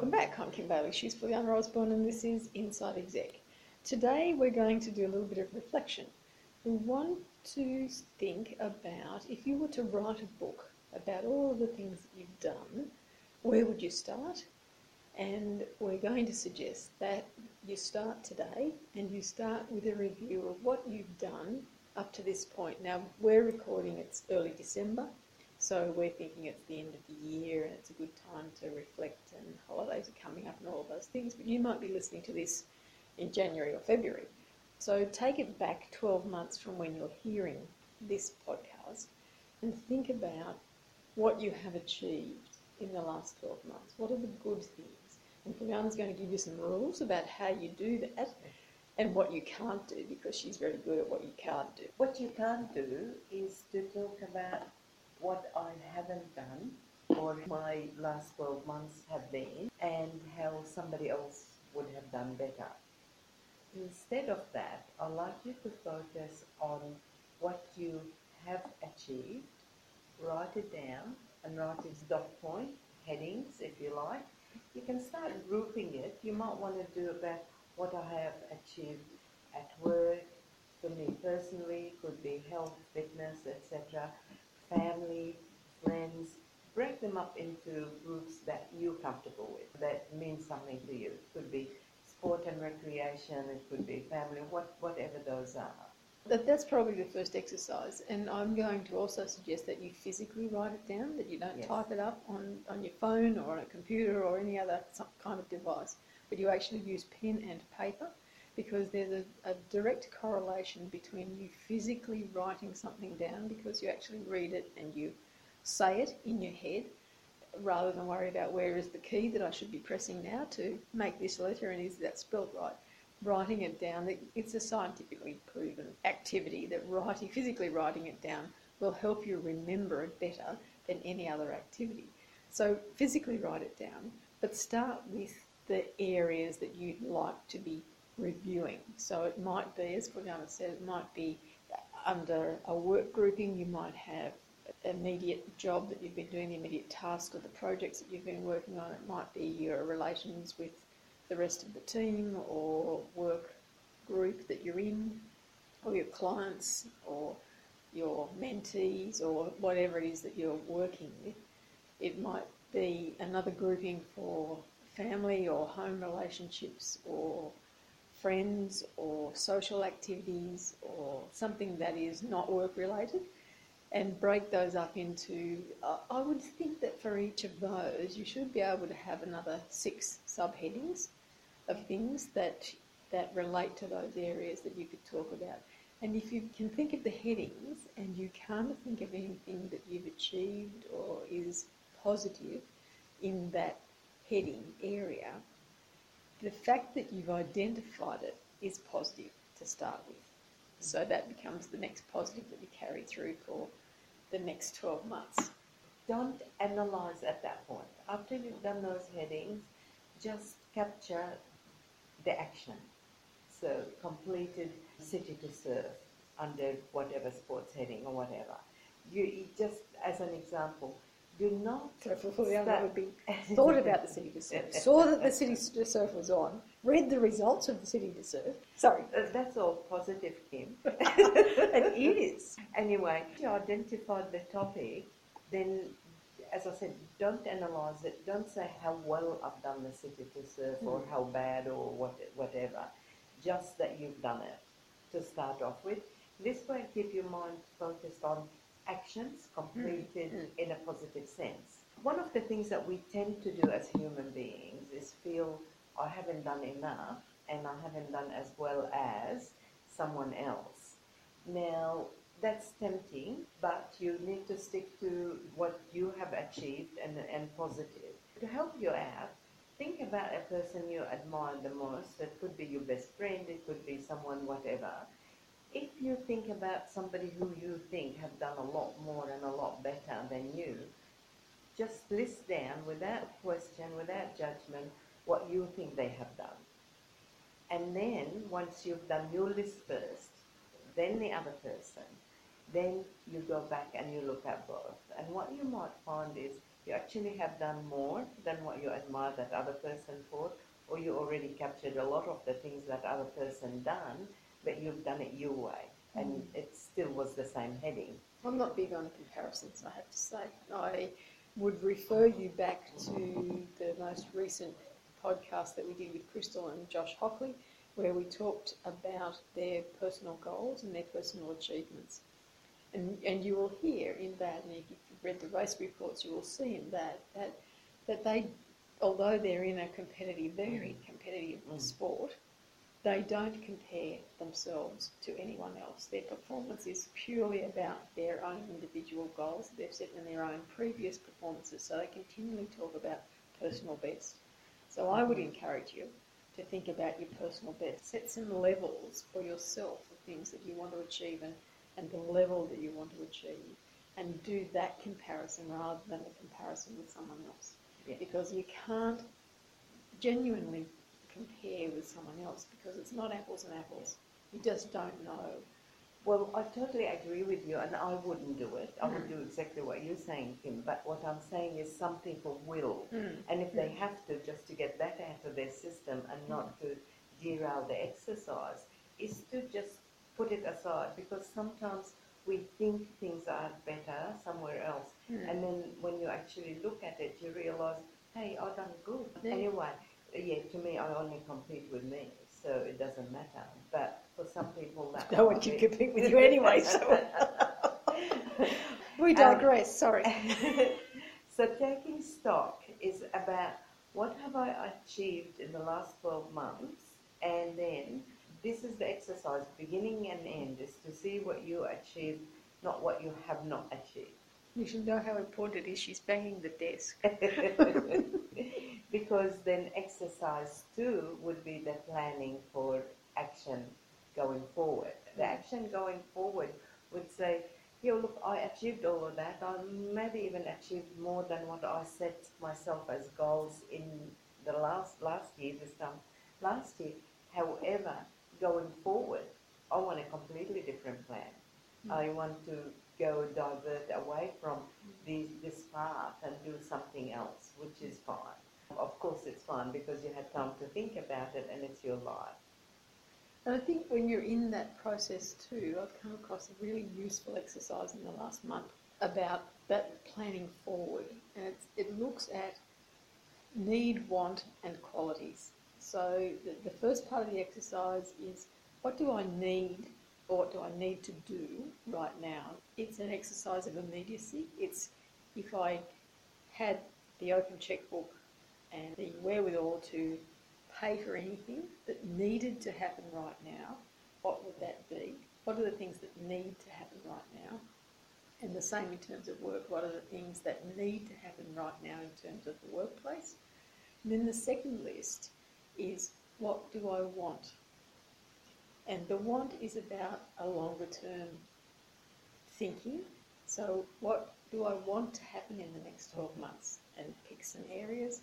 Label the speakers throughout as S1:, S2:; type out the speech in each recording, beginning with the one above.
S1: Welcome back. I'm Kim Bailey. She's Juliana Osborne, and this is Inside Exec. Today we're going to do a little bit of reflection. We want to think about if you were to write a book about all of the things that you've done, where would you start? And we're going to suggest that you start today and you start with a review of what you've done up to this point. Now, we're recording, it's early December, so we're thinking it's the end of the year and it's a good time to reflect, and holidays are coming up and all those things. But you might be listening to this in January or February. So take it back 12 months from when you're hearing this podcast and think about what you have achieved in the last 12 months. What are the good things? And Juliana's going to give you some rules about how you do that and what you can't do because she's very good at what you can't do.
S2: What you can't do is to talk about what I haven't done or my last 12 months have been and how somebody else would have done better. Instead of that, I'd like you to focus on what you have achieved, write it down, and write its dot point, headings if you like. You can start grouping it. You might want to do about what I have achieved at work, for me personally, could be health, fitness, etc., family, friends. Break them up into groups that you're comfortable with, that means something to you. It could be sport and recreation, it could be family, what, whatever those are.
S1: That, that's probably the first exercise, and I'm going to also suggest that you physically write it down, that you don't
S2: Yes.
S1: type it up on, on your phone or on a computer or any other kind of device, but you actually use pen and paper because there's a, a direct correlation between you physically writing something down because you actually read it and you say it in your head rather than worry about where is the key that I should be pressing now to make this letter and is that spelled right. Writing it down, it's a scientifically proven activity that writing, physically writing it down will help you remember it better than any other activity. So physically write it down, but start with the areas that you'd like to be reviewing. So it might be, as Brianna said, it might be under a work grouping, you might have immediate job that you've been doing, the immediate task or the projects that you've been working on. It might be your relations with the rest of the team or work group that you're in, or your clients or your mentees or whatever it is that you're working with. It might be another grouping for family or home relationships or friends or social activities or something that is not work related and break those up into, I- I would think that for each of those you should be able to have another six subheadings of things that, that relate to those areas that you could talk about. And if you can think of the headings and you can't think of anything that you've achieved or is positive in that heading area, the fact that you've identified it is positive to start with. So that becomes the next positive that you carry through for the next 12 months.
S2: Don't analyze at that point. After you've done those headings, just capture the action. So completed City to Surf under whatever sports heading or whatever. You, you just as an example, do not
S1: So for for the other, would be thought about the City to Surf, saw that the City to Surf was on, read the results of the City to Surf. Sorry,
S2: Uh, That's all positive, Kim.
S1: it is.
S2: Anyway, if you identified the topic, then, as I said, don't analyze it. Don't say how well I've done the City to Surf or how bad or what, whatever. Just that you've done it to start off with. This way, keep your mind focused on actions completed
S1: Mm.
S2: in a positive sense. One of the things that we tend to do as human beings is feel I haven't done enough and I haven't done as well as someone else. Now, that's tempting, but you need to stick to what you have achieved and, and positive. To help you out, think about a person you admire the most. It could be your best friend, it could be someone, whatever. If you think about somebody who you think have done a lot more and a lot better than you, just list down without question, without judgment, what you think they have done. And then, once you've done your list first, then the other person, then you go back and you look at both. And what you might find is you actually have done more than what you admire that other person for, or you already captured a lot of the things that other person done, but you've done it your way, and
S1: Mm.
S2: it still was the same heading.
S1: I'm not big on comparisons, I have to say. I would refer you back to the most recent podcast that we did with Crystal and Josh Hockley, where we talked about their personal goals and their personal achievements. And, and you will hear in that, and if you've read the race reports, you will see in that that, that they, although they're in a competitive, very competitive
S2: Mm.
S1: sport, they don't compare themselves to anyone else. Their performance is purely about their own individual goals that they've set in their own previous performances. So they continually talk about personal best. So I would encourage you to think about your personal best. Set some levels for yourself of things that you want to achieve and, and the level that you want to achieve. And do that comparison rather than a comparison with someone else.
S2: Yeah.
S1: Because you can't genuinely compare with someone else because it's not apples and apples. You just don't know.
S2: Well, I totally agree with you, and I wouldn't do it. I would
S1: Mm.
S2: do exactly what you're saying, Kim. But what I'm saying is some people will,
S1: Mm.
S2: and if they have to, just to get that out of their system and not to derail the exercise, is to just put it aside because sometimes we think things are better somewhere else,
S1: Mm.
S2: and then when you actually look at it, you realize, hey, I've done good. Anyway, yeah, to me, I only compete with me, so it doesn't matter. But for some people, that
S1: No one can
S2: be-
S1: compete with you anyway, so we um, digress. Sorry.
S2: so taking stock is about what have I achieved in the last 12 months and then this is the exercise beginning and end is to see what you achieved not what you have not achieved
S1: You should know how important it is. She's banging the desk.
S2: because then exercise two would be the planning for action going forward the action going forward would say yeah, look, I achieved all of that. I maybe even achieved more than what I set myself as goals in the last last year, this time last year. However, going forward, I want a completely different plan.
S1: Mm.
S2: I want to go divert away from this, this path and do something else, which is fine. Of course, it's fine because you had time to think about it and it's your life.
S1: And I think when you're in that process too, I've come across a really useful exercise in the last month about that planning forward. And it looks at need, want, and qualities. So the, the first part of the exercise is what do I need or what do I need to do right now? It's an exercise of immediacy. It's if I had the open checkbook and the wherewithal to pay for anything that needed to happen right now, what would that be? What are the things that need to happen right now? And the same in terms of work, what are the things that need to happen right now in terms of the workplace? And then the second list is what do I want? And the want is about a longer term thinking. So, what do I want to happen in the next 12 months? And pick some areas.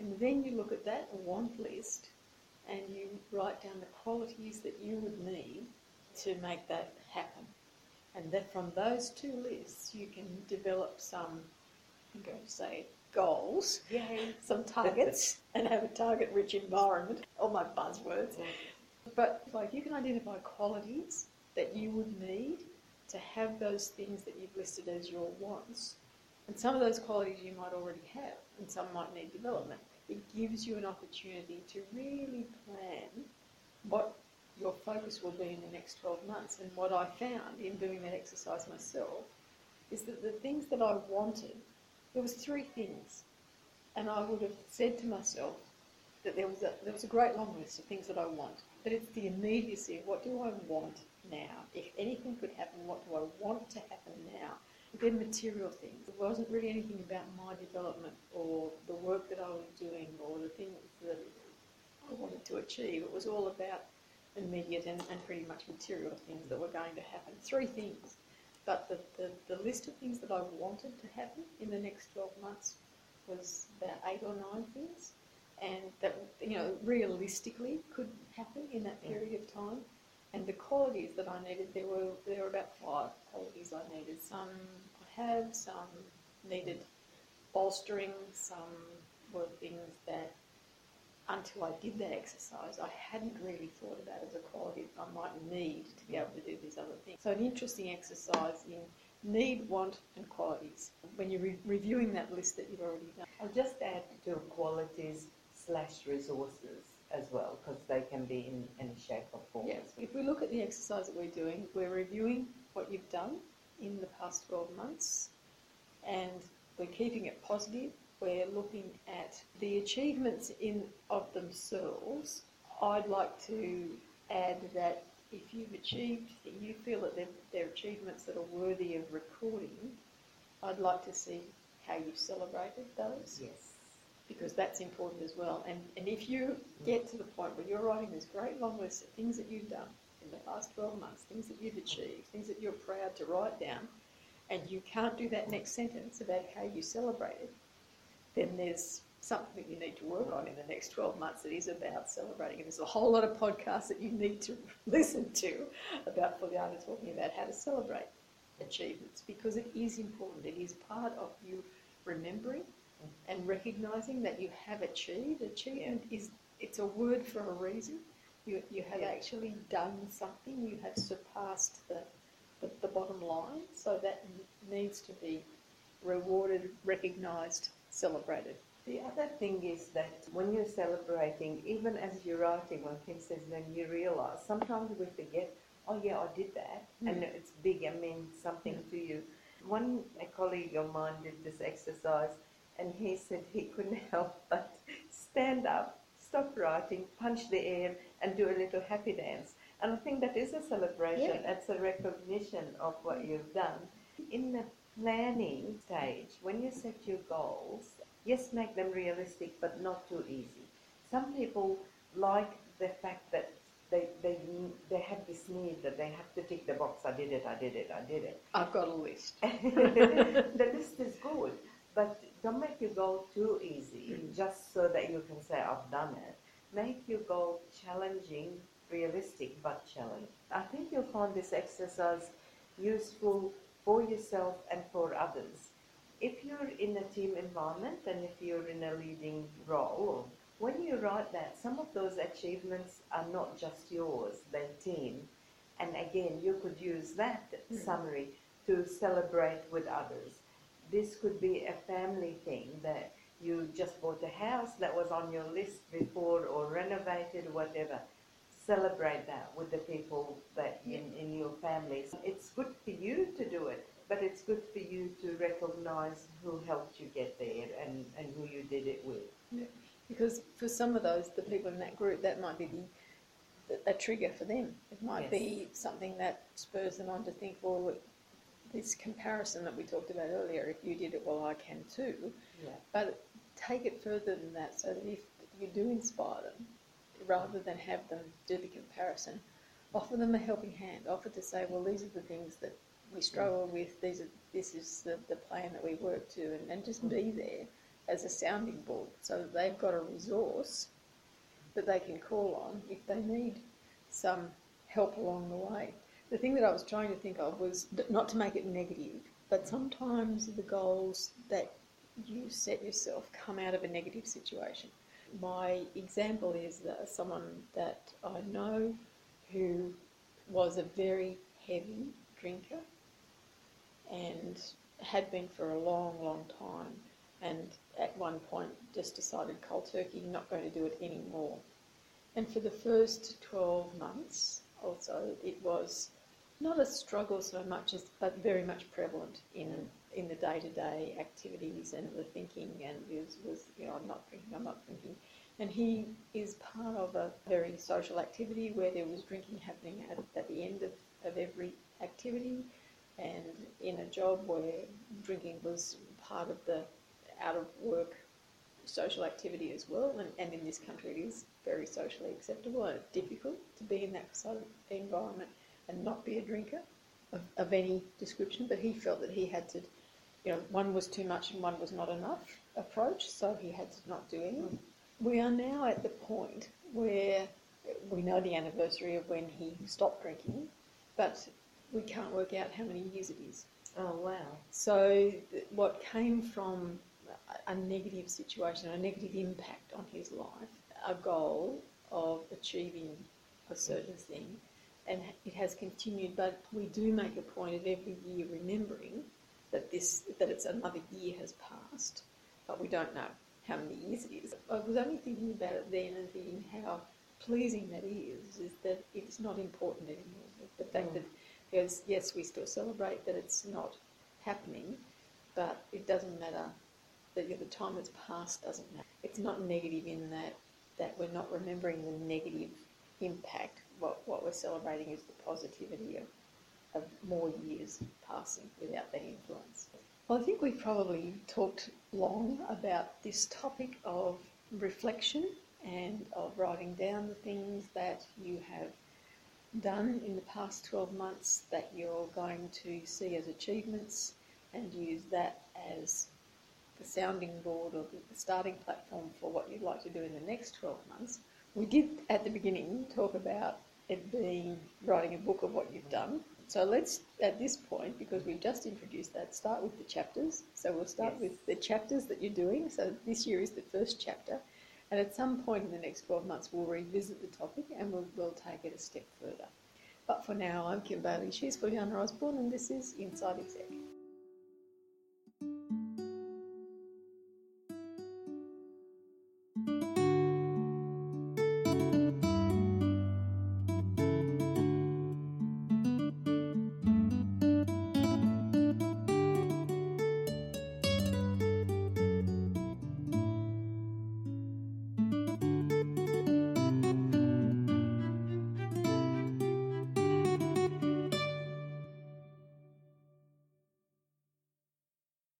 S1: And then you look at that want list and you write down the qualities that you would need to make that happen. And that from those two lists, you can develop some, I'm going to say, goals,
S2: Yay!
S1: some targets, and have a target rich environment. All my buzzwords. But like you can identify qualities that you would need to have those things that you've listed as your wants. And some of those qualities you might already have, and some might need development. It gives you an opportunity to really plan what your focus will be in the next 12 months. And what I found in doing that exercise myself is that the things that I wanted, there was three things. And I would have said to myself that there was a, there was a great long list of things that I want. But it's the immediacy of what do I want now? If anything could happen, what do I want to happen now? Then material things. It wasn't really anything about my development or the work that I was doing or the things that I wanted to achieve. It was all about immediate and, and pretty much material things that were going to happen. Three things. But the, the, the list of things that I wanted to happen in the next 12 months was about eight or nine things. And that, you know, realistically could happen in that mm. period of time. And the qualities that I needed, there were there were about five qualities I needed. Some I have, some needed bolstering. Some were things that, until I did that exercise, I hadn't really thought about as a quality that I might need to be able to do these other things. So, an interesting exercise in need, want, and qualities when you're re- reviewing that list that you've already done.
S2: I'll just add to qualities slash resources as well, because they can be in any shape or form.
S1: Yes. If we look at the exercise that we're doing, we're reviewing what you've done in the past 12 months and we're keeping it positive. We're looking at the achievements in of themselves. I'd like to add that if you've achieved, you feel that they're, they're achievements that are worthy of recording, I'd like to see how you celebrated those
S2: Yes.
S1: Because that's important as well. And, and if you get to the point where you're writing this great long list of things that you've done in the past 12 months, things that you've achieved, things that you're proud to write down, and you can't do that next sentence about how you celebrated, then there's something that you need to work on in the next 12 months that is about celebrating. And there's a whole lot of podcasts that you need to listen to about Juliana talking about how to celebrate achievements because it is important. It is part of you remembering and recognizing that you have achieved. Achievement is it's a word for a reason. You, you have
S2: Yeah.
S1: actually done something. You have surpassed the, the, the bottom line. So that needs to be rewarded, recognised, celebrated.
S2: The other thing is that when you're celebrating, even as you're writing, when Kim says, then you realize sometimes we forget, oh yeah, I did that, and
S1: Mm.
S2: it's big and means something to you. One a colleague of mine did this exercise, and he said he couldn't help but stand up, stop writing, punch the air, and do a little happy dance. And I think that is a celebration.
S1: Yeah.
S2: It's a recognition of what you've done. In the planning stage, when you set your goals, yes, make them realistic, but not too easy. Some people like the fact that they, they, they have this need that they have to tick the box, I did it, I did it, I did it.
S1: I've got a list.
S2: the list is good, but don't make your goal too easy
S1: Mm.
S2: just so that you can say, I've done it. Make your goal challenging, realistic, but challenging. I think you'll find this exercise useful for yourself and for others. If you're in a team environment and if you're in a leading role, when you write that, some of those achievements are not just yours, they're team. And again, you could use that
S1: Mm.
S2: summary to celebrate with others. This could be a family thing that you just bought a house that was on your list before or renovated, whatever. Celebrate that with the people that in, in your family. It's good for you to do it, but it's good for you to recognize who helped you get there and, and who you did it with. Yeah.
S1: Because for some of those, the people in that group, that might be the, a trigger for them. It might
S2: Yes.
S1: be something that spurs them on to think, well, this comparison that we talked about earlier, if you did it, well, I can too.
S2: Yeah.
S1: But take it further than that so that if you do inspire them, rather than have them do the comparison, offer them a helping hand. Offer to say, well, these are the things that we struggle with. These are, this is the, the plan that we work to, and, and just be mm-hmm. there as a sounding board so that they've got a resource that they can call on if they need some help along the way. The thing that I was trying to think of was not to make it negative, but sometimes the goals that you set yourself come out of a negative situation. My example is someone that I know who was a very heavy drinker and had been for a long, long time, and at one point just decided cold turkey, not going to do it anymore. And for the first 12 months also, it was not a struggle so much as, but very much prevalent in in the day-to-day activities and the thinking and was, was you know I'm not drinking I'm not drinking and he is part of a very social activity where there was drinking happening at, at the end of, of every activity. And in a job where drinking was part of the out of work social activity as well. And, and in this country it is very socially acceptable and difficult to be in that sort of environment and not be a drinker of, of any description but he felt that he had to you know one was too much and one was not enough approach so he had to not do any we are now at the point where we know the anniversary of when he stopped drinking but we can't work out how many years it is
S2: Oh, wow.
S1: so th- what came from a- a negative situation, a negative impact on his life, a goal of achieving a certain thing, and it has continued. But we do make a point of every year remembering that this that it's another year has passed, but we don't know how many years it is. I was only thinking about it then and thinking how pleasing that is, is that it's not important anymore. The fact
S2: Mm.
S1: that there's, yes, we still celebrate that it's not happening, but it doesn't matter. The, the time that's passed doesn't matter. It's not negative in that that we're not remembering the negative impact. What what we're celebrating is the positivity of, of more years passing without that influence. Well, I think we've probably talked long about this topic of reflection and of writing down the things that you have done in the past 12 months that you're going to see as achievements and use that as the sounding board or the starting platform for what you'd like to do in the next 12 months. We did at the beginning talk about it being writing a book of what you've done. So let's, at this point, because we've just introduced that, start with the chapters. So we'll start
S2: Yes.
S1: with the chapters that you're doing. So this year is the first chapter. And at some point in the next 12 months, we'll revisit the topic and we'll, we'll take it a step further. But for now, I'm Kim Bailey. She's Juliana Osborne, and this is Inside Exec.